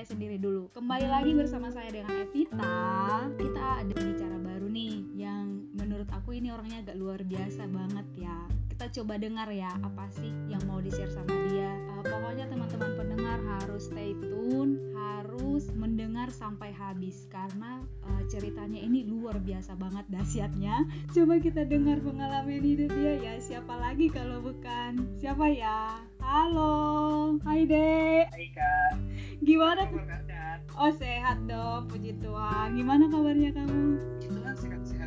saya sendiri dulu. Kembali lagi bersama saya dengan Evita. Kita ada yang orangnya agak luar biasa banget ya. Kita coba dengar ya apa sih yang mau di-share sama dia. Uh, pokoknya teman-teman pendengar harus stay tune, harus mendengar sampai habis karena uh, ceritanya ini luar biasa banget dahsyatnya. Coba kita dengar pengalaman hidup dia ya. Siapa lagi kalau bukan siapa ya? Halo, hai Dek. Hai Kak. Gimana? Kabar? Oh sehat dong, puji Tuhan. Gimana kabarnya kamu? Kan sehat-sehat.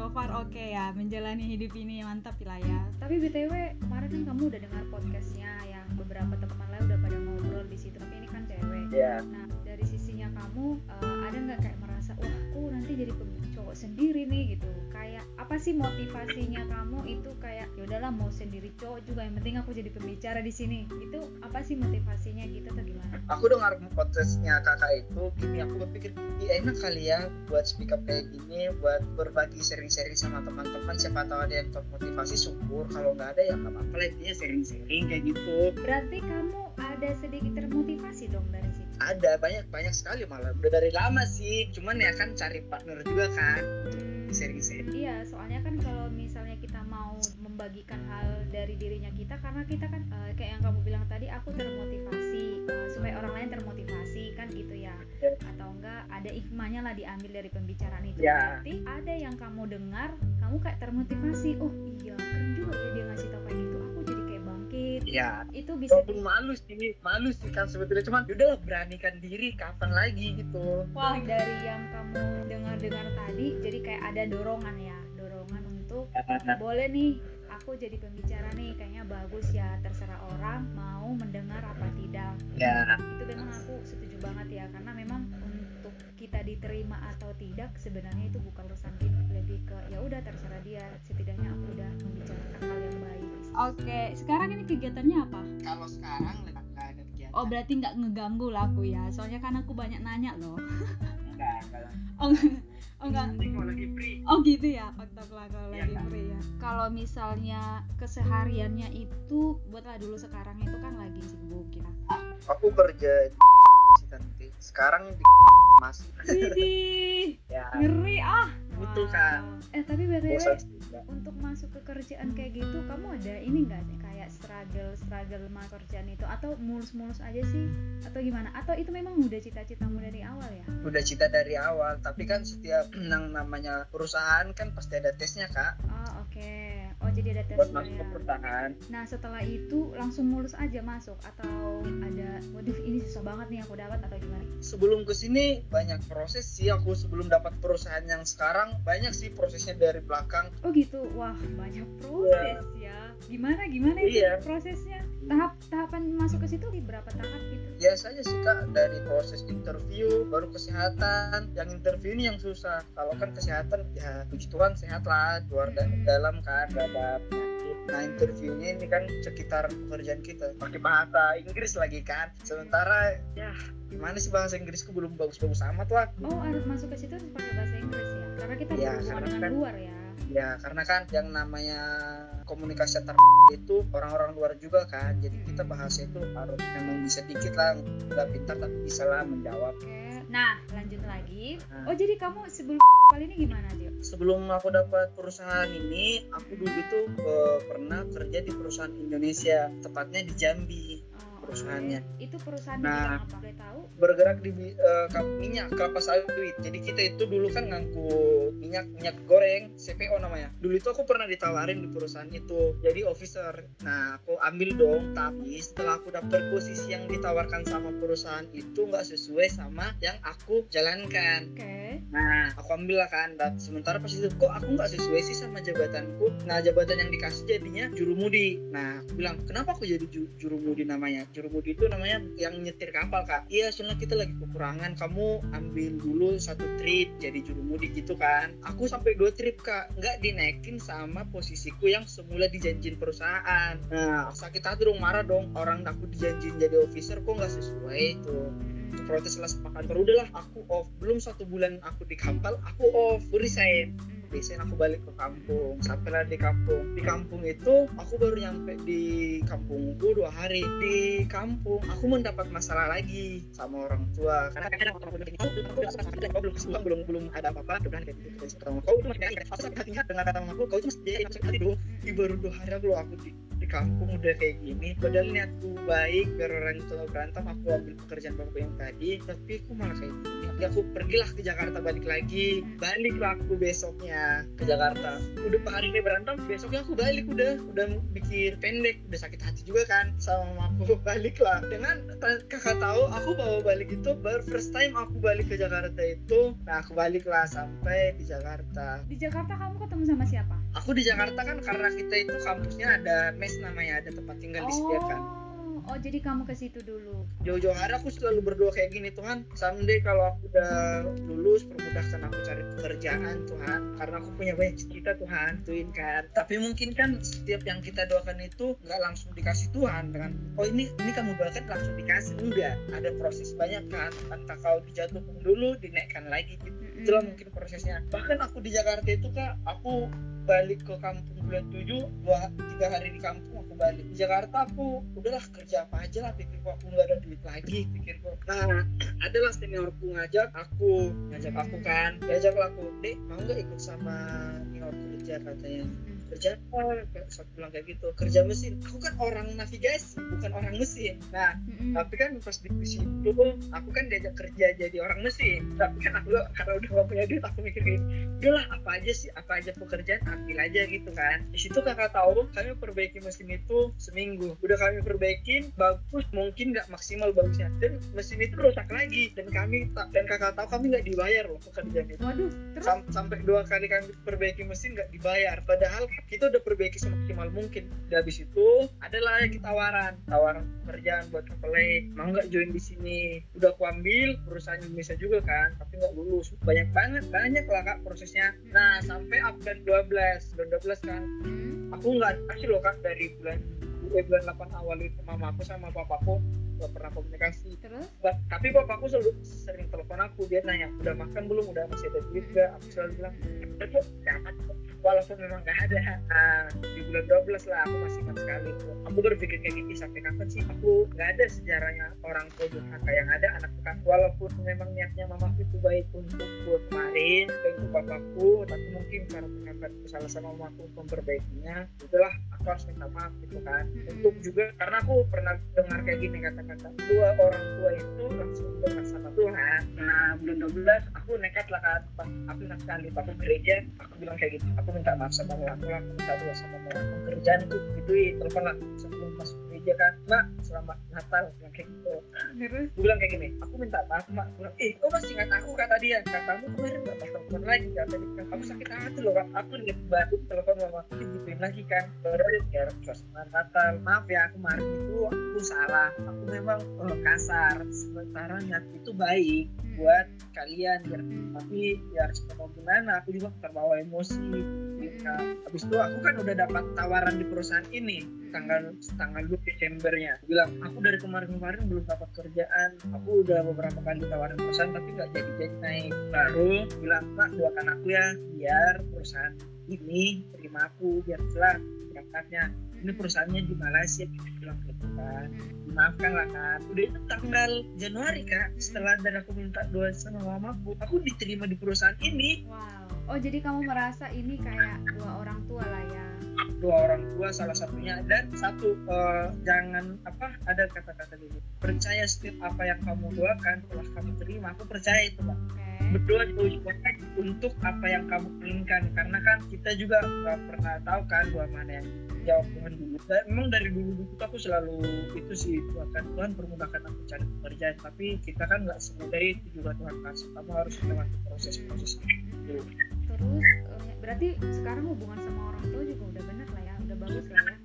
So far oke ya, menjalani hidup ini mantap lah ya. Tapi btw kemarin kan kamu udah dengar podcastnya yang beberapa teman lain udah pada ngobrol di situ. Tapi ini kan cewek. Iya. Nah dari sisinya kamu eh, ada nggak kayak merasa, wah aku nanti jadi cowok sendiri nih gitu. Kayak apa sih motivasinya kamu itu kayak ya udahlah mau sendiri cowok juga yang penting aku jadi pembicara di sini. Itu apa sih motivasinya gitu atau gimana? Aku dengar podcastnya kakak itu, gini aku berpikir, ya enak kali ya buat speak up kayak gini, buat berbagi sharing-sharing sama teman-teman. Siapa tahu ada yang termotivasi, syukur. Kalau nggak ada ya nggak apa-apa lah intinya sharing-sharing kayak gitu. Berarti kamu ada sedikit termotivasi dong dari situ. Ada banyak banyak sekali malah. Udah dari lama sih. Cuman ya kan cari partner juga kan, sharing-sharing. Iya, soalnya kan kalau misalnya kita mau membagikan hal dari dirinya kita, karena kita kan eh, kayak yang kamu bilang tadi, aku termotivasi eh, supaya orang lain termotivasi kan gitu ya, Ya. atau enggak ada hikmahnya lah diambil dari pembicaraan itu. Ya. Berarti ada yang kamu dengar, kamu kayak termotivasi, oh iya keren juga ya dia ngasih tau kayak gitu, kayak bangkit. Ya, Itu bisa walaupun malu sih, malu sih kan sebetulnya. Cuman udah beranikan diri kapan lagi gitu. Wah, dari yang kamu dengar-dengar tadi, jadi kayak ada dorongan ya, dorongan untuk boleh nih, aku jadi pembicara nih, kayaknya bagus ya, terserah orang mau mendengar apa tidak. Ya, Itu memang aku setuju banget ya, karena memang untuk kita diterima atau tidak sebenarnya itu bukan urusan kita, lebih ke ya udah terserah dia, setidaknya aku udah membicarakan hal yang Oke, sekarang ini kegiatannya apa? kalau sekarang nggak ada kegiatan. Oh berarti nggak ngeganggu lah aku ya, soalnya kan aku banyak nanya loh. enggak, enggak. Oh, oh enggak. Kalau lagi free. Oh gitu ya, mantap lah kalau Iya, lagi Kak. free ya. Kalau misalnya kesehariannya itu, buatlah dulu sekarang itu kan lagi sibuk kita. Aku kerja di. Sekarang di masih. Widih, ya, ngeri ah. Betul, Wow. Kak. Eh tapi btw, untuk masuk ke kerjaan kayak gitu, kamu ada ini enggak sih kayak struggle struggle sama kerjaan itu atau mulus-mulus aja sih? Atau gimana? Atau itu memang udah cita-citamu dari awal ya? Udah cita dari awal, tapi kan setiap yang namanya perusahaan kan pasti ada tesnya kak. Oh oke. Oh jadi ada Buat tesnya masuk ke ya. perusahaan. Nah setelah itu langsung mulus aja masuk atau ada waduh ini susah banget nih aku dapat atau gimana? Sebelum ke sini banyak proses sih. Aku sebelum dapat perusahaan yang sekarang banyak sih prosesnya dari belakang. Oh gitu, wah banyak proses ya. Gimana gimana itu Iya. prosesnya? Tahap tahapan masuk ke situ di berapa tahap gitu? Biasanya sih kak dari proses interview baru kesehatan. Yang interview ini yang susah. Kalau kan kesehatan ya puji Tuhan sehat lah luar dan Hmm. dalam kan gak ada penyakit. Nah interviewnya ini kan sekitar pekerjaan kita pakai bahasa Inggris lagi kan. Sementara ya gimana sih bahasa Inggrisku belum bagus-bagus amat lah. Oh harus masuk ke situ pakai bahasa Inggris ya? Karena kita Iya, berhubungan dengan kan- luar ya. Ya karena kan yang namanya komunikasi antar itu orang-orang luar juga kan. Jadi kita bahasa itu harus memang bisa dikit lah nggak pintar tapi bisa lah menjawab. Oke. Nah lanjut lagi. Nah. Oh jadi kamu sebelum kali ini gimana Dio? sebelum aku dapat perusahaan ini aku dulu itu eh, pernah kerja di perusahaan Indonesia tepatnya di Jambi Perusahaannya. oke. Itu perusahaan Nah. apa? Boleh tahu? bergerak di kap- minyak kelapa sawit jadi kita itu dulu kan ngangkut minyak minyak goreng CPO namanya dulu itu aku pernah ditawarin di perusahaan itu jadi officer nah aku ambil dong tapi setelah aku dapet posisi yang ditawarkan sama perusahaan itu nggak sesuai sama yang aku jalankan Oke. Nah, aku ambil lah kan. Dan sementara pas itu kok aku nggak sesuai sih sama jabatanku. Nah, jabatan yang dikasih jadinya jurumudi. Nah, aku bilang, kenapa aku jadi ju- jurumudi namanya? Jurumudi itu namanya yang nyetir kapal, Kak. Iya, soalnya kita lagi kekurangan. Kamu ambil dulu satu trip jadi jurumudi gitu kan. Aku sampai dua trip, Kak. Nggak dinaikin sama posisiku yang semula dijanjin perusahaan. Nah, sakit hati dong, marah dong. Orang aku dijanjin jadi officer kok nggak sesuai Mm-mm. protes lah sama kantor udahlah aku off belum satu bulan aku di kapal aku off resign Resign aku balik ke kampung sampailah di kampung di kampung itu aku baru nyampe di kampungku dua hari di kampung aku mendapat masalah lagi sama orang tua karena kadang orang belum belum belum belum belum ada apa-apa udah kayak gitu kau masih kayak aku hatinya dengan kata aku kau masih jadi sakit hati dong di baru dua hari aku aku di kampung udah kayak gini padahal niatku baik biar orang itu berantem aku ambil pekerjaan bapak yang tadi tapi aku malah kayak gini. Ya aku pergilah ke Jakarta balik lagi. Baliklah aku besoknya ke Jakarta. Udah hari ini berantem besoknya aku balik udah. Udah mikir pendek udah sakit hati juga kan sama mamaku balik lah dengan kakak tahu aku bawa balik itu baru first time aku balik ke Jakarta itu. Nah aku balik lah sampai di Jakarta. Di Jakarta kamu ketemu sama siapa? Aku di Jakarta kan karena kita itu kampusnya ada mes namanya ada tempat tinggal disediakan oh oh jadi kamu ke situ dulu. Jauh-jauh hari aku selalu berdoa kayak gini Tuhan someday kalau aku udah lulus permudahkan aku cari pekerjaan Tuhan. Karena aku punya banyak cita Tuhan tuin kan. Tapi mungkin kan setiap yang kita doakan itu nggak langsung dikasih Tuhan dengan oh ini ini kamu doakan langsung dikasih. Enggak ada proses banyak kan entah kau dijatuhkan dulu dinaikkan lagi. Gitu itulah mungkin prosesnya. Bahkan aku di Jakarta itu kak aku balik ke kampung bulan tujuh dua tiga hari di kampung aku balik di Jakarta aku udahlah kerja apa aja lah pikirku aku nggak ada duit lagi pikirku nah adalah seniorku ngajak aku ngajak aku kan diajak aku dek mau nggak ikut sama senior kerja katanya kerja apa saya bilang kayak gitu kerja mesin. Aku kan orang navigasi bukan orang mesin. Nah mm-hmm. tapi kan pas di situ aku kan diajak kerja jadi orang mesin. Tapi kan aku karena udah gak punya duit aku mikir gini udahlah apa aja sih apa aja pekerjaan ambil aja gitu kan. Di situ kakak tahu kami perbaiki mesin itu seminggu. Udah kami perbaikin bagus mungkin nggak maksimal bagusnya. Dan mesin itu rusak lagi. Dan kami dan kakak tahu kami nggak dibayar loh pekerjaan itu. Waduh, terus? Sam sampai dua kali kami perbaiki mesin nggak dibayar. Padahal kita udah perbaiki semaksimal mungkin. Dan habis itu adalah lagi tawaran. Tawaran pekerjaan buat apply mau nggak join di sini? Udah aku ambil perusahaan Indonesia juga kan tapi nggak lulus. Banyak banget banyak lah kak prosesnya. Nah sampai bulan 12 bulan 12 kan. Aku nggak kasih loh kak dari bulan eh, bulan 8 awal itu mamaku sama papaku gak pernah komunikasi. Terus? Ba tapi bapakku selalu sering telepon aku dia nanya udah makan belum? Udah masih ada duit gak aku selalu bilang itu jangan walaupun memang gak ada. Nah, di bulan 12 lah aku masih ingat sekali tuh aku berpikir kayak gini sampai kapan sih? Aku gak ada sejarahnya orang tua durhaka yang ada anak bukan. Walaupun memang niatnya mamaku itu baik untuk gue kemarin untuk papaku tapi mungkin karena ternyata salah sama mamaku untuk memperbaikinya itulah aku harus minta maaf gitu kan. Untuk juga karena aku pernah dengar kayak gini kata kata dua orang tua itu langsung dekat sama Tuhan. Nah bulan 12 aku nekat lah kan aku ingat sekali aku gereja aku bilang kayak gitu. Aku minta maaf sama aku aku minta doa sama aku kerjaan itu gituin telepon lah sebelum masuk kan mak selamat Natal. Bilang kayak gitu. Terus aku bilang kayak gini aku minta maaf mak. Aku bilang eh kok masih ingat aku? Kata dia katamu kemarin gak pas telepon lagi kata dia aku sakit hati loh kak aku lihat baru telepon mama aku gituin lagi kan baru ya suasana Natal. Maaf ya kemarin itu aku salah. Aku memang oh, kasar. Sementara niat itu baik buat kalian ya. Tapi ya mau gimana aku juga terbawa emosi ya, habis itu aku kan udah dapat tawaran di perusahaan ini tanggal tanggal 2 Desembernya. Bilang aku dari kemarin-kemarin belum dapat kerjaan. Aku udah beberapa kali tawaran perusahaan tapi nggak jadi jadi naik. Baru bilang mak doakan aku ya biar perusahaan ini terima aku biar jelas berangkatnya. Ini perusahaannya di Malaysia gitu bilang gitu kan. Maafkan lah kan. Udah itu tanggal Januari kak. Setelah dari aku minta doa sama mamaku aku diterima di perusahaan ini. Wow oh jadi kamu merasa ini kayak dua orang tua lah ya? Dua orang tua salah satunya. Dan satu uh, jangan apa ada kata-kata dulu percaya setiap apa yang kamu doakan telah kamu terima. Aku percaya itu pak. Okay. berdoa untuk apa yang kamu inginkan. Karena kan kita juga nggak pernah tahu kan doa mana yang jawab Tuhan dulu. Dan memang dari dulu dulu aku selalu itu sih Tuhan Tuhan permudahkan aku cari pekerjaan. Tapi kita kan nggak semudah itu juga Tuhan kasih. Kamu harus melewati proses-proses itu terus eh, berarti sekarang hubungan sama orang tua juga udah bener lah ya udah bagus lah ya.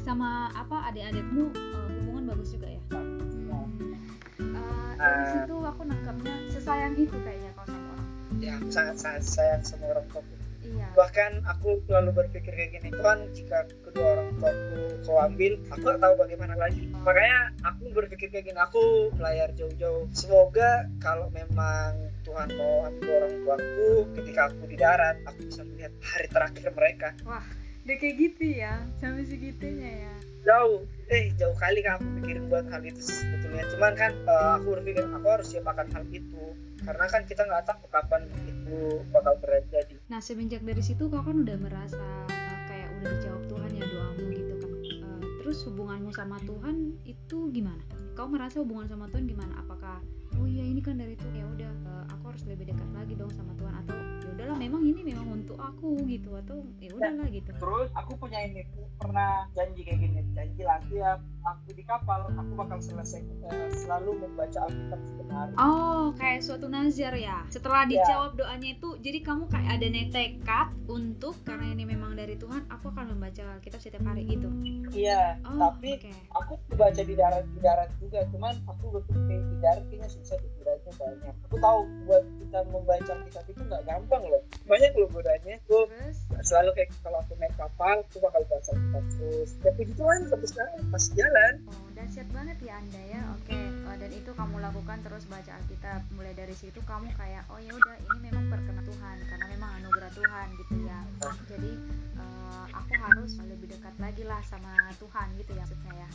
Sama apa adik-adikmu uh, hubungan bagus juga ya? Hmm. uh, dari situ aku nangkapnya sesayang itu kayaknya kalau sama orang ya sangat sangat sayang sama orang tua. Iya. bahkan aku selalu berpikir kayak gini Tuhan jika kedua orang tuaku kau ambil aku gak tahu bagaimana lagi. Makanya aku berpikir kayak gini aku layar jauh-jauh. Semoga kalau memang Tuhan mau ambil orang tuaku ketika aku di darat aku bisa melihat hari terakhir mereka. Wah udah kayak gitu ya sampai segitunya ya. Jauh. Eh jauh kali kan aku pikirin buat hal itu sebetulnya. Cuman kan uh, aku berpikir aku harus siap akan hal itu. Karena kan kita nggak tahu kapan itu bakal terjadi. Nah semenjak dari situ kau kan udah merasa uh, kayak udah dijawab Tuhan ya doamu gitu kan. Uh, terus hubunganmu sama Tuhan itu gimana? Kau merasa hubungan sama Tuhan gimana? Apakah oh iya ini kan dari Tuhan. Ya udah uh, aku harus lebih dekat lagi dong sama Tuhan. Atau ya udahlah memang ini memang untuk aku gitu. Atau ya udahlah gitu. terus aku punya ini pernah janji kayak gini janji nanti ya aku di kapal aku bakal selesai uh, selalu membaca Alkitab setiap hari oh kayak suatu nazar ya? Setelah Ya. dijawab doanya itu jadi kamu kayak ada tekad untuk karena ini memang dari Tuhan aku akan membaca Alkitab setiap hari gitu? Iya oh tapi oke. aku baca di darat di darat juga cuman aku berpikir di darat kayaknya susah di daratnya banyak. Aku tahu buat kita membaca kitab itu nggak gampang loh. Banyak loh godanya aku terus? selalu kayak kalau aku naik kapal aku bakal baca kitab terus. Ya puji Tuhan sampai sekarang pas jalan Oh, dahsyat banget ya Anda ya. Oke. Oh, dan itu kamu lakukan terus baca Alkitab. Mulai dari situ kamu kayak oh ya udah ini memang perkenan Tuhan karena memang anugerah Tuhan gitu ya. Jadi eh, aku harus lebih dekat lagi lah sama Tuhan gitu ya maksudnya ya.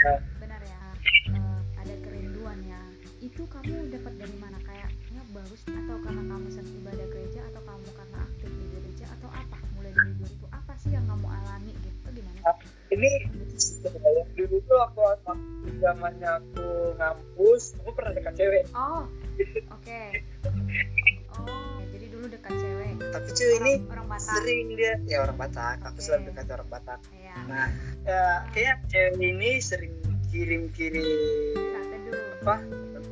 Ya. Benar ya. Eh, ada kerinduan ya. Itu kamu dapat dari mana? Kayaknya bagus atau karena kamu sering ibadah gereja atau kamu karena aktif di gereja atau apa? Mulai dari dulu itu apa sih yang kamu alami gitu? Gimana? ini sebenarnya dulu tuh aku waktu zamannya aku ngampus aku pernah dekat cewek Oh, oke. Oh, jadi dulu dekat cewek. tapi cewek ini Orang, orang Batak. sering dia ya orang Batak aku Oke. selalu dekat orang Batak Iya. nah ya, kayak cewek ini sering kirim-kirim Saat teduh. apa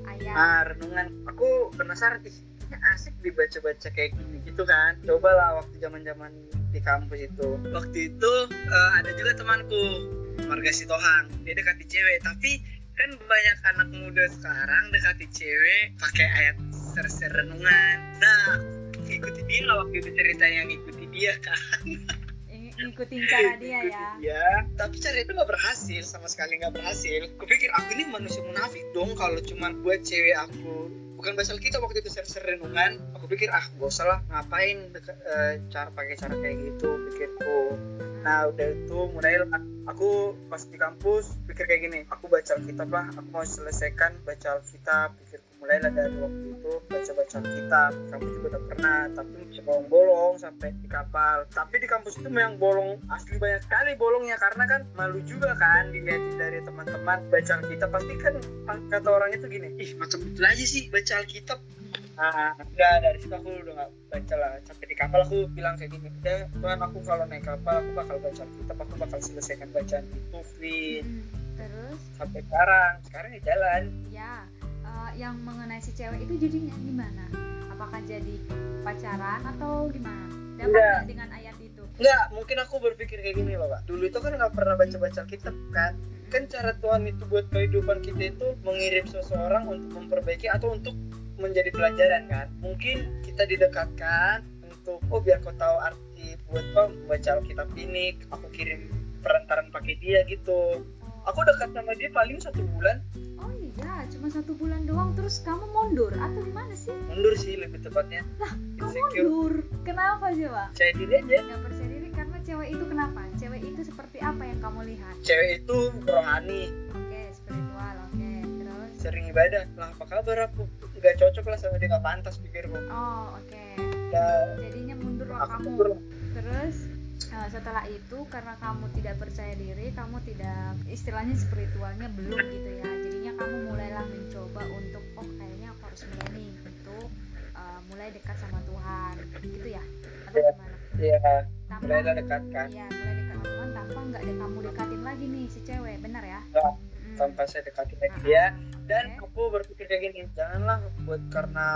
Ayam. ah, renungan aku penasaran ih asik dibaca-baca kayak gini gitu kan cobalah waktu zaman-zaman di kampus itu waktu itu eh, ada juga temanku Marga Sitohang dia dekati cewek. Tapi kan banyak anak muda sekarang dekati cewek pakai ayat ser-ser renungan nah ikuti dia waktu itu cerita yang ikuti dia kan? Ng- ngikutin cara dia ya. Dia. Tapi cara itu nggak berhasil. Sama sekali nggak berhasil. Kupikir aku ini manusia munafik dong kalau cuma buat cewek aku. Bukan basal kita waktu itu ser-ser renungan aku pikir ah gak usah lah. Ngapain eh, cara pakai cara kayak gitu? Pikirku nah udah itu mulai aku pas di kampus pikir kayak gini aku baca Alkitab lah. Aku mau selesaikan baca Alkitab. Pikirku mulailah dari waktu itu baca-baca Alkitab. Kamu juga udah pernah tapi bisa bolong-bolong sampai di kapal. Tapi di kampus itu memang bolong asli banyak sekali bolongnya. Karena kan malu juga kan dilihatin dari teman-teman baca Alkitab. Pasti kan kata orang itu gini ih macam betul aja sih baca Alkitab Nah, udah dari situ aku udah gak baca lah. Sampai di kapal aku bilang kayak gini udah Tuhan aku kalau naik kapal aku bakal baca Alkitab aku bakal selesaikan bacaan itu Vin. Hmm, Terus? Sampai sekarang sekarang ya jalan. Ya eh, yang mengenai si cewek itu jadinya gimana? Apakah jadi pacaran atau gimana? Dapat nggak dengan ayat itu? Enggak, mungkin aku berpikir kayak gini loh pak. Dulu itu kan nggak pernah baca-baca Alkitab kan? Kan cara Tuhan itu buat kehidupan kita itu Mengirim seseorang untuk memperbaiki atau untuk menjadi pelajaran kan Mungkin kita didekatkan untuk Oh biar kau tahu arti buat kau membaca Alkitab ini Aku kirim perantaran pakai dia gitu Aku dekat sama dia paling satu bulan Oh iya, cuma satu bulan doang terus kamu mundur atau gimana sih? Mundur sih lebih tepatnya Kamu Insecure mundur. Kenapa coba? Percaya diri aja Gak percaya diri karena cewek itu kenapa? Cewek itu seperti apa yang kamu lihat? Cewek itu rohani Oke, spiritual, oke. Terus? sering ibadah lah apa kabar aku nggak cocok lah sama dia nggak pantas pikirku Oh, oke. ya Jadinya mundur lah kamu. mundur Terus eh, setelah itu karena kamu tidak percaya diri, kamu tidak istilahnya spiritualnya belum gitu ya. Jadinya kamu mulailah mencoba untuk oh kayaknya aku harus mulai nih untuk eh, mulai dekat sama Tuhan, gitu ya? Atau Iya. gimana? ya Tanpa mulailah dekatkan Iya, mulai dekat sama Tuhan tanpa nggak ada kamu dekatin lagi nih si cewek, benar ya? Mm. Tanpa saya dekatin lagi dia ah. dan Oke. aku berpikir kayak gini janganlah buat karena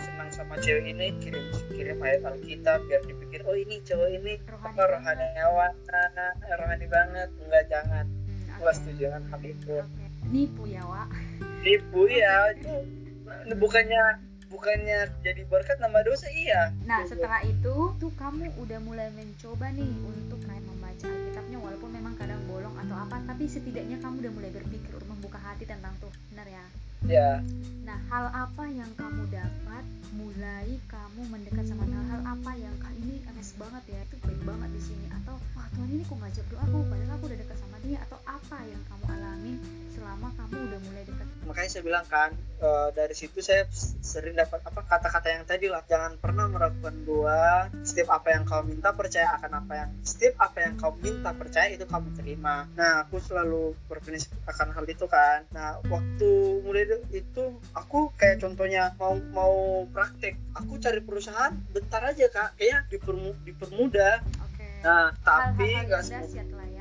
senang sama cewek ini kirim kirim ayat Alkitab biar dipikir oh ini cowok ini Rohani apa rohaniawan ah, rohani banget enggak jangan Hmm, oke. setuju dengan hal itu. Nipu ya, Wak. tipu ya itu bukannya bukannya jadi berkat nambah dosa iya Nah, setelah itu tuh kamu udah mulai mencoba nih untuk kayak membaca Alkitabnya walaupun memang kadang bolong atau apa, tapi setidaknya kamu udah mulai berpikir untuk membuka hati tentang tuh, benar ya? ya Nah, hal apa yang kamu dapat mulai kamu mendekat sama Tuhan? Hal apa yang ah, ini emes banget ya, itu baik banget di sini atau wah Tuhan ini kok ngajak doaku padahal aku udah dekat sama dia atau apa yang kamu alamin selama kamu udah mulai dekat makanya saya bilang kan eh, dari situ saya sering dapat apa kata-kata yang tadi lah jangan pernah meragukan doa setiap apa yang kau minta percaya akan apa yang setiap apa yang kau minta percaya itu kamu terima nah aku selalu berprinsip akan hal itu kan nah waktu mulai itu- aku kayak contohnya mau mau praktek aku cari perusahaan bentar aja kak kayak dipermu, dipermudah Oke. nah tapi nggak semua ya.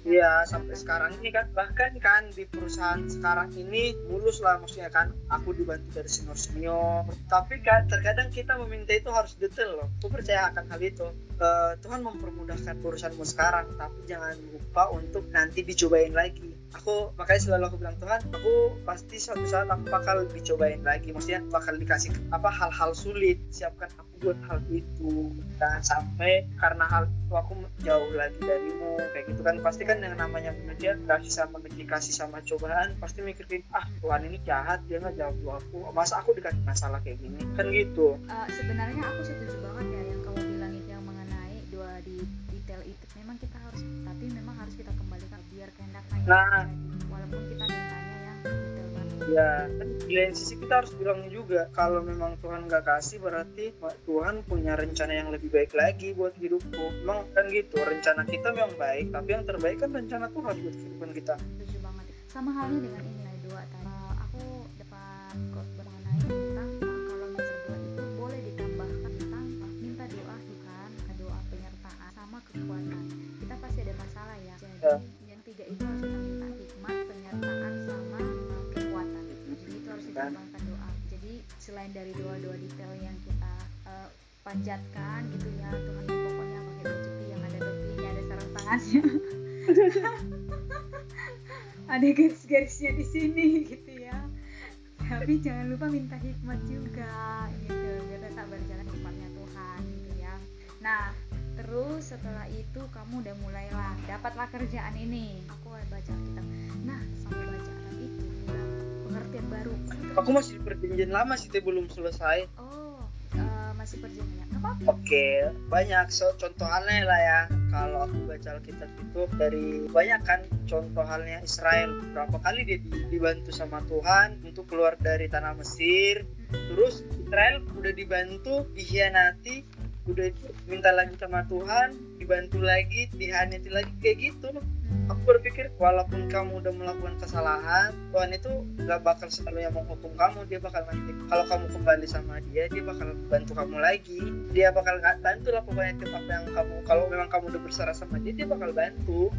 Iya sampai sekarang ini kan bahkan kan di perusahaan sekarang ini mulus lah maksudnya kan. Aku dibantu dari senior senior tapi kan terkadang kita meminta itu harus detail loh. Aku percaya akan hal itu. Eh, Tuhan mempermudahkan urusanmu sekarang tapi jangan lupa untuk nanti dicobain lagi. Aku makanya selalu aku bilang Tuhan aku pasti suatu saat aku bakal dicobain lagi. Maksudnya bakal dikasih apa hal-hal sulit. Siapkan aku buat hal itu. Dan sampai karena hal itu aku jauh lagi darimu. Kayak gitu kan pasti kan yang namanya manusia kasih sama dikasih sama cobaan pasti mikirin ah Tuhan ini jahat dia nggak jawab aku. Masa aku dikasih masalah kayak gini? Kan gitu. Eh, sebenarnya aku setuju banget ya yang kamu bilang itu yang mengenai doa di detail itu. Memang kita harus tapi memang harus kita kembalikan biar kehendaknya yang Nah. Ya kan di lain sisi kita harus bilang juga kalau memang Tuhan nggak kasih berarti Tuhan punya rencana yang lebih baik lagi buat hidupku. Memang kan gitu rencana kita memang baik tapi yang terbaik kan rencana Tuhan buat kehidupan kita. Setuju banget. Sama halnya dengan ini lah doa tadi. Eh, aku dapat khotbah mengenai tentang kalau minta doa itu boleh ditambahkan tentang minta doa Tuhan doa penyertaan sama kekuatan. Kita pasti ada masalah ya. Jadi Ya. Kan. ditambahkan doa. Jadi selain dari doa-doa detail yang kita eh, panjatkan gitu ya Tuhan pokoknya pakai rezeki yang ada topinya ada sarung tangannya ada garis-garisnya di sini gitu ya. Tapi jangan lupa minta hikmat juga gitu biar tetap berjalan hikmatnya Tuhan gitu ya. Nah terus setelah itu kamu udah mulailah dapatlah kerjaan ini. Aku baca kitab nah sampai pengertian baru aku masih di perjanjian lama sih Teh, belum selesai oh eh, masih perjanjian nggak apa-apa Oke, banyak so, contoh halnya lah ya. Kalau aku baca Alkitab itu dari banyak kan contoh halnya Israel. Berapa kali dia di- dibantu sama Tuhan untuk keluar dari tanah Mesir. Terus Israel udah dibantu, dihianati, udah itu minta lagi sama Tuhan, dibantu lagi, dihianati lagi kayak gitu. Aku berpikir walaupun kamu udah melakukan kesalahan, Tuhan itu gak bakal sepenuhnya menghukum kamu. Dia bakal nanti kalau kamu kembali sama dia, dia bakal bantu kamu lagi. Dia bakal nggak bantu lah pokoknya tiap apa yang kamu kalau memang kamu udah berserah sama dia, dia bakal bantu.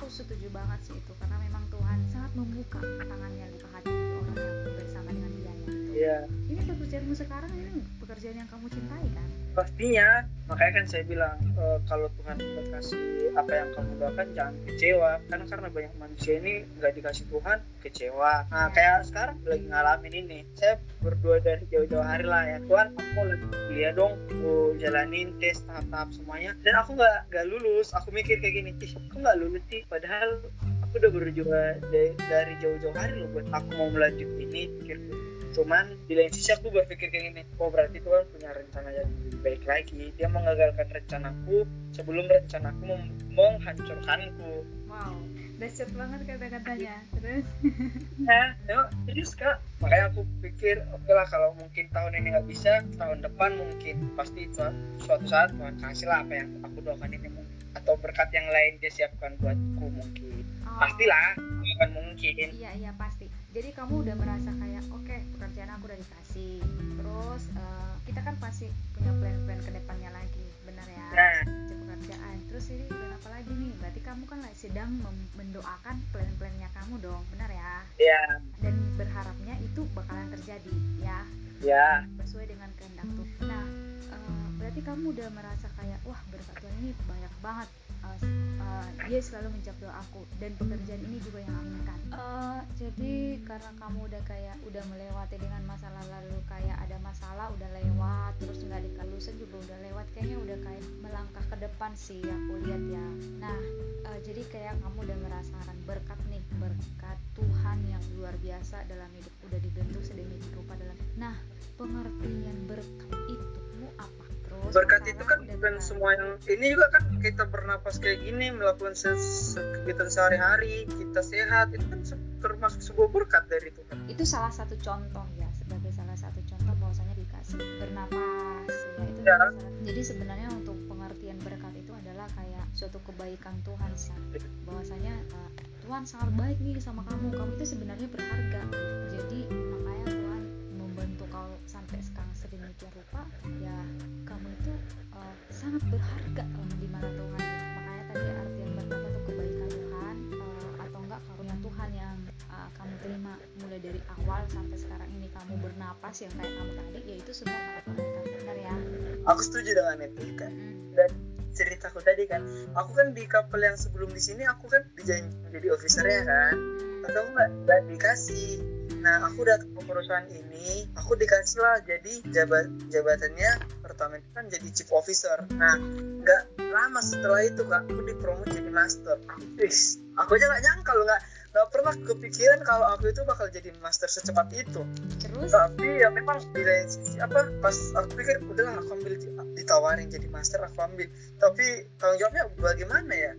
aku setuju banget sih itu karena memang Tuhan sangat membuka tangannya ke hati orang yang bersama dengan dia ya Iya, ini pekerjaanmu sekarang ini pekerjaan yang kamu cintai kan pastinya. Makanya kan saya bilang eh, kalau Tuhan udah kasih apa yang kamu doakan jangan kecewa. Karena karena banyak manusia ini nggak dikasih Tuhan kecewa. Nah kayak sekarang lagi ngalamin ini. Saya berdoa dari jauh-jauh hari lah ya. Tuhan aku lagi kuliah dong. Aku jalanin tes tahap-tahap semuanya. Dan aku nggak nggak lulus. Aku mikir kayak gini. Ih, aku nggak lulus sih. Padahal aku udah berjuang dari, dari jauh-jauh hari loh buat aku mau melanjut ini pikirku. Cuman di lain sisi aku berpikir kayak gini oh berarti Tuhan punya rencana yang lebih baik lagi. Dia mengagalkan rencanaku sebelum rencanaku mem- menghancurkanku. Wow dahsyat banget kata-katanya. Terus? Nah ya, serius kak. Makanya aku pikir oke lah kalau mungkin tahun ini nggak bisa tahun depan mungkin pasti su- suatu saat Tuhan kasih lah apa yang aku doakan ini mungkin atau berkat yang lain dia siapkan buatku mungkin pastilah bukan mungkin. Iya iya pasti. Jadi kamu udah merasa kayak oke pekerjaan aku udah dikasih. Terus eh, kita kan pasti punya plan-plan ke depannya lagi benar ya? Nah. Pekerjaan. Terus ini plan apa lagi nih? Berarti kamu kan lagi sedang mendoakan plan-plannya kamu dong benar ya? Ya dan berharapnya itu bakalan terjadi ya? Ya sesuai dengan kehendak Tuhan. Nah, eh, berarti kamu udah merasa kayak wah berkat Tuhan ini banyak banget. S- eh, dia selalu menjawab doa aku dan pekerjaan ini juga yang aku inginkan. Eh, jadi karena kamu udah kayak udah melewati dengan masalah lalu kayak ada masalah udah lewat terus nggak dikalusin juga udah lewat kayaknya udah kayak melangkah ke depan sih aku lihat ya. Nah uh, jadi kayak kamu udah merasakan berkat nih berkat Tuhan yang luar biasa dalam hidup udah dibentuk sedemikian rupa dalam. Nah pengertian berkat itu apa berkat itu kan bukan semua yang ini juga kan kita bernapas kayak gini melakukan kegiatan sehari-hari kita sehat itu kan termasuk sebuah berkat dari Tuhan itu salah satu contoh ya sebagai salah satu contoh bahwasanya dikasih bernapas ya itu ya. jadi sebenarnya untuk pengertian berkat itu adalah kayak suatu kebaikan Tuhan sih. Bahwasanya uh, Tuhan sangat baik nih sama kamu kamu itu sebenarnya berharga. Jadi makanya Tuhan membentuk kau sampai sekarang sedemikian rupa ya sangat berharga um, di mana Tuhan makanya tadi artian berkata itu kebaikan Tuhan uh, atau enggak karunia Tuhan yang uh, kamu terima mulai dari awal sampai sekarang ini kamu bernapas yang kayak kamu tadi yaitu semua karena kebaikan benar ya? Aku setuju dengan itu kan dan ceritaku tadi kan aku kan di kapal yang sebelum di sini aku kan dijanji menjadi officernya kan. Atau enggak nggak dikasih nah aku datang ke perusahaan ini aku dikasih lah jadi jabat jabatannya pertama itu kan jadi chief officer. Nah nggak lama setelah itu kak aku dipromot jadi master. Wis, aku aja nggak nyangka loh nggak nggak pernah kepikiran kalau aku itu bakal jadi master secepat itu. Terus? Tapi ya memang di lain sisi apa pas aku pikir udahlah aku ambil ditawarin jadi master aku ambil. Tapi tanggung jawabnya bagaimana ya?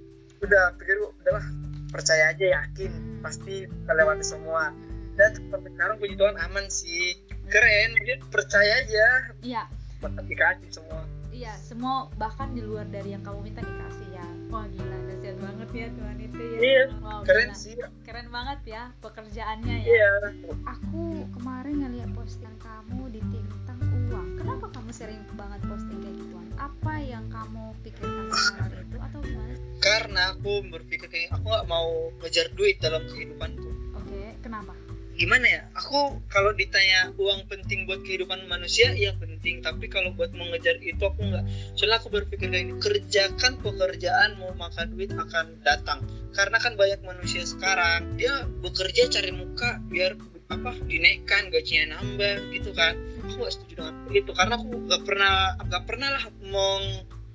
Udah pikir udahlah percaya aja yakin pasti kelewati semua dan sampai sekarang puji Tuhan aman sih. Keren dia percaya aja. Iya. Dikasih semua. Iya semua bahkan di luar dari yang kamu minta dikasih ya. Wah gila kasihan banget ya Tuhan itu ya. Iya wow, keren gila. sih. Keren banget ya pekerjaannya ya. Iya. Aku kemarin ngeliat postingan kamu di tentang uang. Kenapa kamu sering banget posting kayak gituan? Apa yang kamu pikirkan hal itu atau gimana? Karena aku berpikir kayak aku gak mau ngejar duit dalam kenapa gimana ya? Aku kalau ditanya uang penting buat kehidupan manusia ya penting. Tapi kalau buat mengejar itu aku nggak. Soalnya aku berpikir kayak ini kerjakan pekerjaan mau makan duit akan datang. Karena kan banyak manusia sekarang dia bekerja cari muka biar apa dinaikkan gajinya nambah gitu kan. Aku nggak setuju dengan itu karena aku nggak pernah nggak pernah lah mau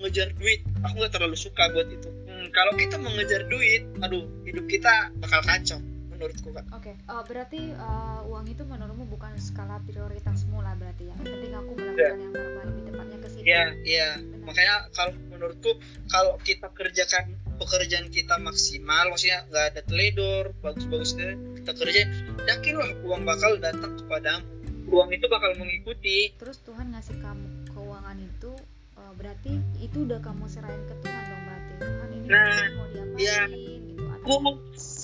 ngejar duit. Aku nggak terlalu suka buat itu. Hmm, kalau kita mengejar duit aduh hidup kita bakal kacau menurutku kan Oke, uh, berarti uh, uang itu menurutmu bukan skala prioritasmu lah berarti ya. Yang penting aku melakukan yang terbaik di tempatnya ke situ. Iya, iya. Makanya kalau menurutku kalau kita kerjakan pekerjaan kita maksimal, maksudnya nggak ada teledor, bagus-bagus kita kerja, yakinlah uang bakal datang kepadamu. Uang itu bakal mengikuti. Terus Tuhan ngasih kamu keuangan itu uh, berarti itu udah kamu serahin ke Tuhan dong berarti. Tuhan ini Nah, mau diapain iya. gitu atau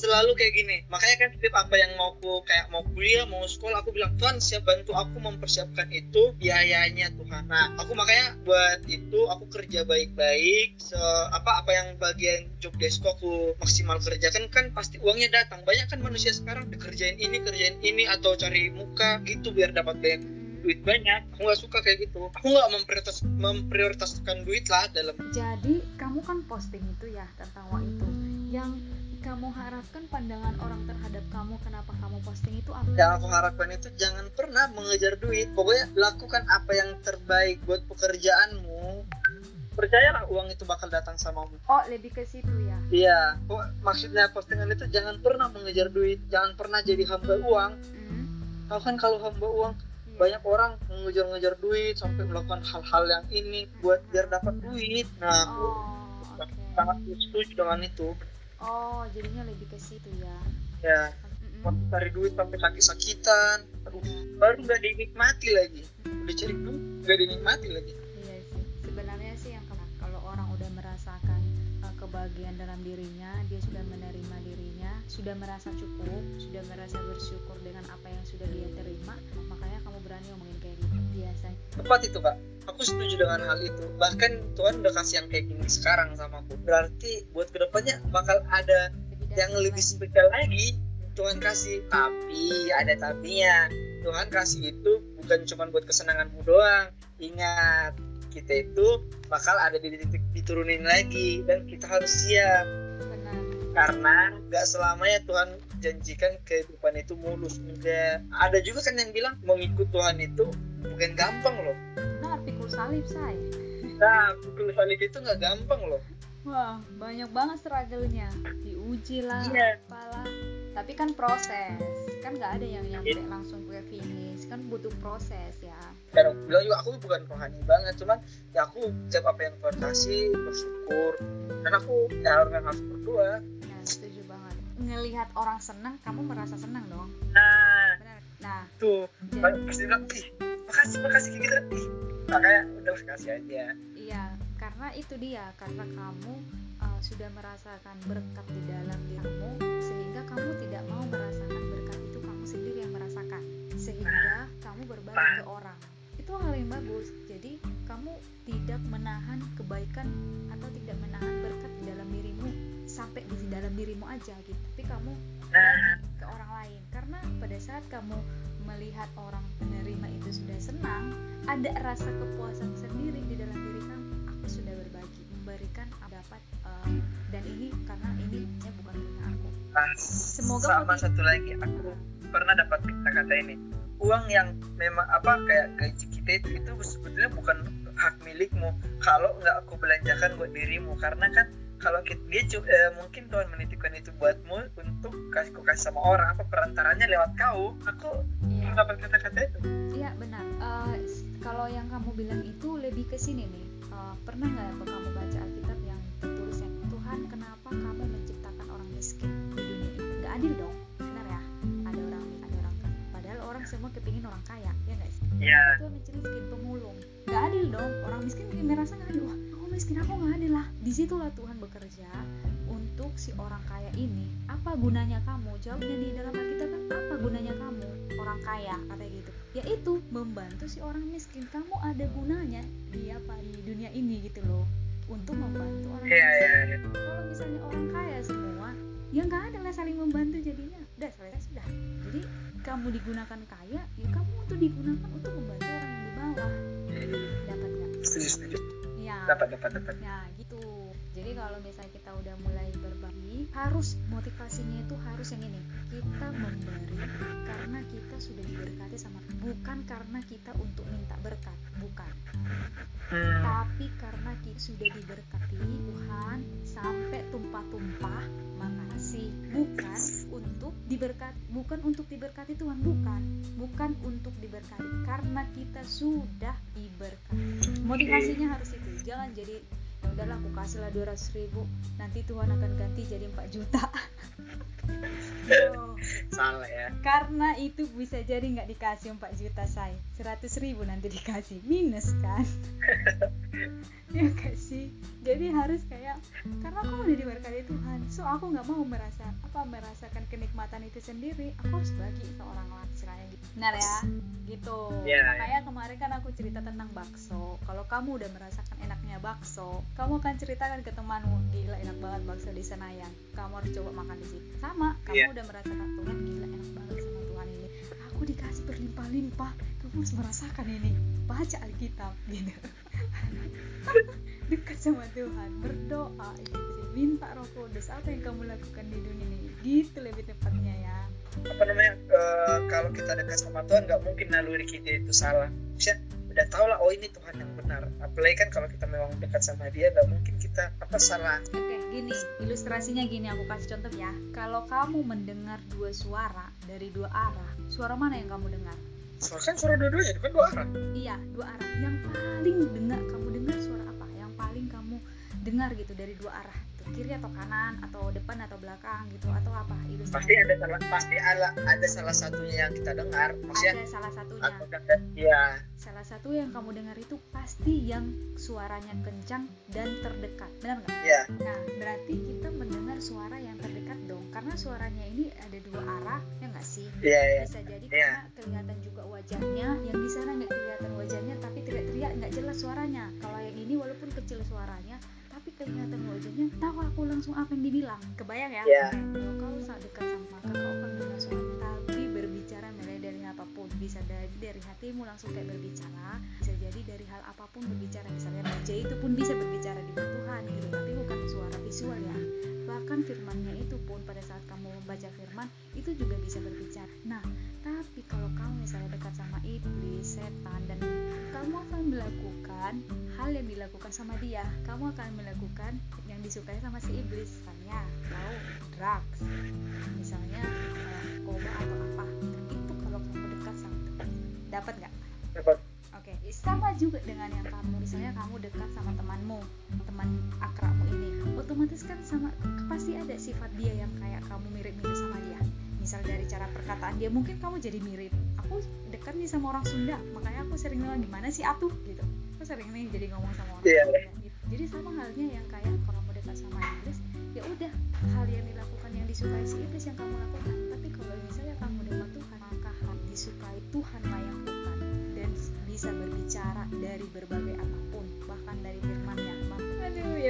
selalu kayak gini. Makanya kan setiap apa yang mau aku kayak mau kuliah mau sekolah aku bilang Tuhan siap bantu aku mempersiapkan itu biayanya Tuhan. Nah aku makanya buat itu aku kerja baik-baik se apa apa yang bagian job desk aku maksimal kerjakan kan pasti uangnya datang. Banyak kan manusia sekarang dikerjain ini kerjain ini atau cari muka gitu biar dapat banyak duit banyak. Aku nggak suka kayak gitu. Aku nggak memprioritas memprioritaskan duit lah dalam Jadi kamu kan posting itu ya tentang uang itu. Yang kamu harapkan pandangan orang terhadap kamu kenapa kamu posting itu apa? yang aku harapkan itu jangan pernah mengejar duit. Pokoknya lakukan apa yang terbaik buat pekerjaanmu. Percayalah uang itu bakal datang samamu Oh lebih ke situ ya. iya. Kok maksudnya postingan itu jangan pernah mengejar duit. Jangan pernah jadi hamba uang. Hmm, tahu kan kalau hamba uang iya. banyak orang mengejar-ngejar duit sampai melakukan hal-hal yang ini buat biar dapat duit. Nah aku Oh oke. sangat setuju dengan itu Oh jadinya lebih ke situ ya. ya Mm-mm. waktu cari duit sampai sakit-sakitan aduh baru nggak dinikmati lagi udah cari duit nggak dinikmati lagi Iya sih. Sebenarnya sih yang kena- kalau orang udah merasakan uh, kebahagiaan dalam dirinya, dia sudah menerima dirinya, sudah merasa cukup, sudah merasa bersyukur dengan apa yang sudah dia terima, makanya kamu berani ngomongin kayak gitu. Biasanya. tepat itu kak aku setuju dengan hal itu bahkan Tuhan udah kasih yang kayak gini sekarang sama aku berarti buat ke depannya bakal ada Lebih yang lebih lagi. spesial lagi Tuhan kasih tapi ada tapinya Tuhan kasih itu bukan cuma buat kesenanganmu doang ingat kita itu bakal ada di titik diturunin lagi dan kita harus siap. Karena nggak selamanya Tuhan janjikan kehidupan itu mulus enggak ada juga kan yang bilang mengikut Tuhan itu bukan gampang loh Nah, pikul salib saya. nah pikul salib itu nggak gampang loh Wah, banyak banget struggle-nya. Diuji lah, Iya. apalah. Tapi kan proses. Kan nggak ada yang nyampe langsung ke finish. Kan butuh proses ya. dan aku bilang juga aku bukan rohani banget cuman ya aku setiap apa yang Tuhan kasih bersyukur dan aku ya orang yang harus berdoa Ya, setuju banget. Ngelihat orang senang, kamu merasa senang dong. nah Benar. Nah, tuh jadi pasti bilang ih makasih makasih kayak gitu ih makanya udah kasih aja iya, karena itu dia. Karena kamu sudah merasakan berkat di dalam dirimu, sehingga kamu tidak mau merasakan berkat itu kamu sendiri yang merasakan. Sehingga kamu berbagi ke orang. Itu hal yang bagus. Jadi kamu tidak menahan kebaikan atau tidak menahan berkat di dalam dirimu sampai di dalam dirimu aja gitu. Tapi kamu nah ke orang lain karena pada saat kamu melihat orang penerima itu sudah senang ada rasa kepuasan sendiri di dalam diri memberikan dapat eh, dan ini karena ini ya bukan punya aku. Semoga sama motiv- satu lagi aku pernah dapat kata-kata ini. Uang yang memang apa kayak gaji kita itu itu sebetulnya bukan hak milikmu. Kalau nggak aku belanjakan buat dirimu. Karena kan kalau kita, dia eh, mungkin Tuhan menitipkan itu buatmu untuk kasih kasih sama orang. Apa perantaranya lewat kau? Aku iya. dapat kata-kata itu. Iya benar. S- kalau yang kamu bilang itu lebih ke sini nih Eh, pernah nggak apa kamu baca Alkitab yang tertulisnya Tuhan kenapa kamu menciptakan orang miskin di dunia ini? Nggak adil dong benar ya? Ada orang ada orang kaya. Padahal orang semua kepingin orang kaya ya nggak sih? Ya itu miskin pemulung. Nggak adil dong orang miskin merasa nggak adil. Wah aku miskin aku nggak adil lah. Di situlah Tuhan bekerja untuk si orang kaya ini apa gunanya kamu? Jawabnya di dalam Alkitab kan apa gunanya kamu orang kaya? Katanya gitu. Yaitu membantu si orang miskin. Kamu ada gunanya di apa di dunia ini gitu loh. Untuk membantu orang ya miskin. ya, ya. kalau misalnya orang kaya semua ya nggak ada lah saling membantu jadinya. Udah selesai sudah. Jadi kamu digunakan kaya ya kamu untuk digunakan untuk membantu orang yang di bawah. Dapat nggak? Ya dapat dapat dapat. Ya gitu jadi kalau misalnya kita udah mulai berbagi harus motivasinya itu harus yang ini. Kita memberi karena kita sudah diberkati sama bukan karena kita untuk minta berkat bukan. Tapi karena kita sudah diberkati Tuhan sampai tumpah-tumpah makasih. Bukan untuk diberkati bukan untuk diberkati Tuhan bukan. Bukan untuk diberkati karena kita sudah diberkati. Motivasinya harus itu. Jangan jadi udahlah aku kasih lah 200 ribu. Nanti Tuhan akan ganti jadi 4 juta Salah ya. Karena itu bisa jadi nggak dikasih 4 juta say. 100 ribu nanti dikasih. Minus kan? Ya gak sih? Jadi harus kayak karena aku udah diberkati Tuhan. So aku nggak mau merasa apa merasakan kenikmatan itu sendiri. Aku harus bagi ke orang lain istilahnya gitu. Benar ya? Gitu. Iya, makanya kemarin kan aku cerita tentang bakso. Kalau kamu udah merasakan enaknya bakso kamu akan ceritakan ke temanmu. Gila enak banget bakso di Senayan. Kamu harus coba makan di situ. sama kamu Iya. udah merasakan Tuhan gila enak banget sama Tuhan ini. Aku dikasih berlimpah-limpah. Kamu harus merasakan ini. Baca Alkitab gitu. Dekat sama Tuhan. Berdoa gitu sih. Minta Roh Kudus apa yang kamu lakukan di dunia ini? Gitu lebih tepatnya ya. Apa namanya eh, kalau kita dekat sama Tuhan nggak mungkin naluri kita itu salah. Maksudnya udah tau lah oh ini Tuhan yang benar. Apalagi kan kalau kita memang dekat sama dia nggak mungkin kita apa salah Oke, gini, ilustrasinya gini aku kasih contoh ya. Kalau kamu mendengar dua suara dari dua arah, suara mana yang kamu dengar? soalnya kan suara dua-duanya itu kan dua arah Iya, dua arah. Yang paling dengar kamu dengar suara apa? Yang paling kamu dengar gitu dari dua arah, kiri atau kanan atau depan atau belakang gitu atau apa? Ilustrasi. pasti ada salah pasti ada ada salah satunya yang kita dengar maksudnya Ada salah satunya. atau ya Salah satu yang kamu dengar itu pasti yang suaranya kencang dan terdekat. Benar nggak? ya Nah, berarti kita mendengar suara yang terdekat dong, karena suaranya ini ada dua arah, ya nggak sih? ya ya Bisa jadi Iya. karena kelihatan juga wajahnya, yang di sana nggak kelihatan wajahnya, tapi teriak-teriak nggak jelas suaranya. Kalau yang ini walaupun kecil suaranya, tapi kelihatan wajahnya, tahu aku langsung apa yang dibilang. Kebayang ya? Oke, Kalau kau sangat dekat sama maka kau akan mendengar suara, tapi berbicara mulai dari apa pun, bisa dari dari hatimu langsung kayak berbicara, bisa jadi dari hal apa pun berbicara, misalnya meja itu pun bisa berbicara di Tuhan gitu, tapi bukan suara visual ya. Bahkan firmannya itu pun pada saat kamu membaca firman itu juga bisa berbicara. Nah tapi kalau kamu misalnya dekat sama iblis setan dan kamu akan melakukan hal yang dilakukan sama dia kamu akan melakukan yang disukai sama si iblis misalnya tahu drugs misalnya narkoba atau apa. Itu kalau kamu dekat sama dapat nggak? Dapat. Oke, sama juga dengan yang kamu misalnya kamu dekat sama temanmu, teman akrabmu ini, otomatis kan sama pasti ada sifat dia yang kayak kamu mirip-mirip sama dia. Misal dari cara perkataan dia, mungkin kamu jadi mirip. Aku dekat nih sama orang Sunda, makanya aku sering bilang gimana sih atuh gitu. Aku sering nih jadi ngomong sama orang Iya. Sunda. Gitu. Jadi sama halnya yang kayak kalau kamu dekat sama iblis, ya udah hal yang dilakukan yang disukai si iblis yang kamu lakukan. Tapi kalau misalnya kamu dekat Tuhan, maka hal disukai Tuhan lah yang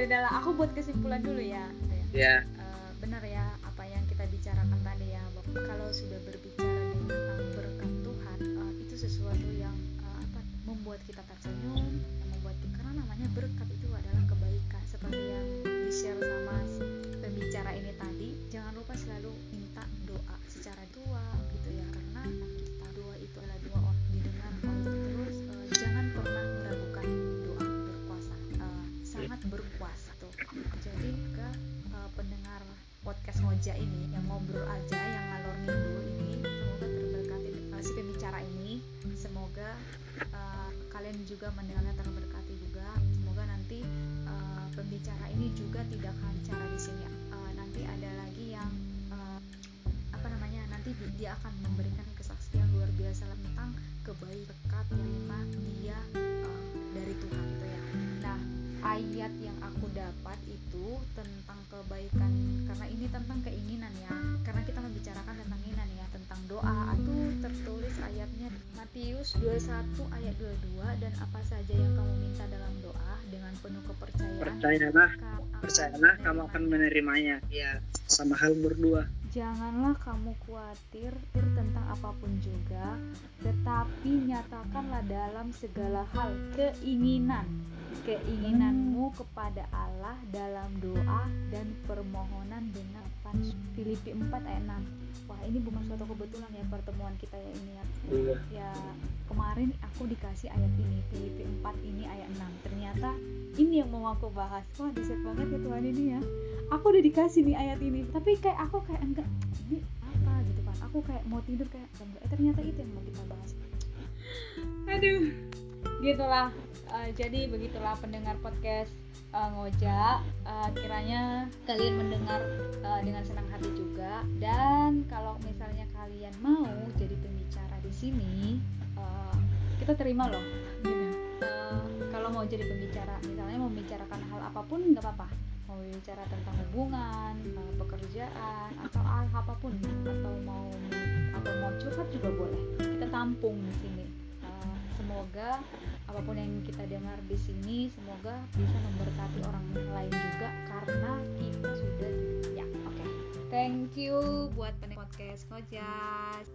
udahlah, aku buat kesimpulan dulu ya. gitu ya. ya Eh, benar ya apa yang kita bicarakan tadi ya. bahwa Kalau sudah berbicara tentang berkat Tuhan, eh, itu sesuatu yang eh, apa membuat kita tersenyum, membuat karena namanya berkat itu adalah kebaikan seperti yang di share sama ngoja ini yang ngobrol aja yang ngalor ngidul ini. Semoga terberkati eh, si pembicara ini. Semoga eh, kalian juga mendengarnya terberkati juga. Semoga nanti eh, pembicara ini juga tidak akan 21 ayat 22 dan apa saja yang kamu minta dalam doa dengan penuh kepercayaan percayalah kamu percayalah kamu akan menerimanya. ya sama hal berdua Janganlah kamu khawatir tentang apa pun juga, tetapi nyatakanlah dalam segala hal keinginan keinginanmu kepada Allah dalam doa dan permohonan dengan apa? Filipi 4 ayat 6. Wah, ini bukan suatu kebetulan ya pertemuan kita ya ini ya. Iya. Ya, kemarin aku dikasih ayat ini, Filipi 4 ini ayat 6. Ternyata ini yang mau aku bahas. Wah, deset banget ya Tuhan ini ya. Aku udah dikasih nih ayat ini tapi kayak aku kayak enggak ini apa? gitu kan. Aku kayak mau tidur kayak enggak eh, ternyata itu yang mau kita bahas. Aduh. Gitulah. Eh, jadi begitulah pendengar podcast eh, ngoja. Eh, kiranya kalian mendengar eh, dengan senang hati juga. Dan kalau misalnya kalian mau jadi pembicara di sini eh, kita terima loh gitu kalau mau jadi pembicara misalnya membicarakan hal apa pun nggak apa-apa mau bicara tentang hubungan, eh, pekerjaan atau hal apa pun atau mau atau mau curhat juga boleh. Kita tampung di sini. Semoga apa pun yang kita dengar di sini semoga bisa memberkati orang lain juga karena kita sudah ya oke. Thank you buat podcast Ngojas.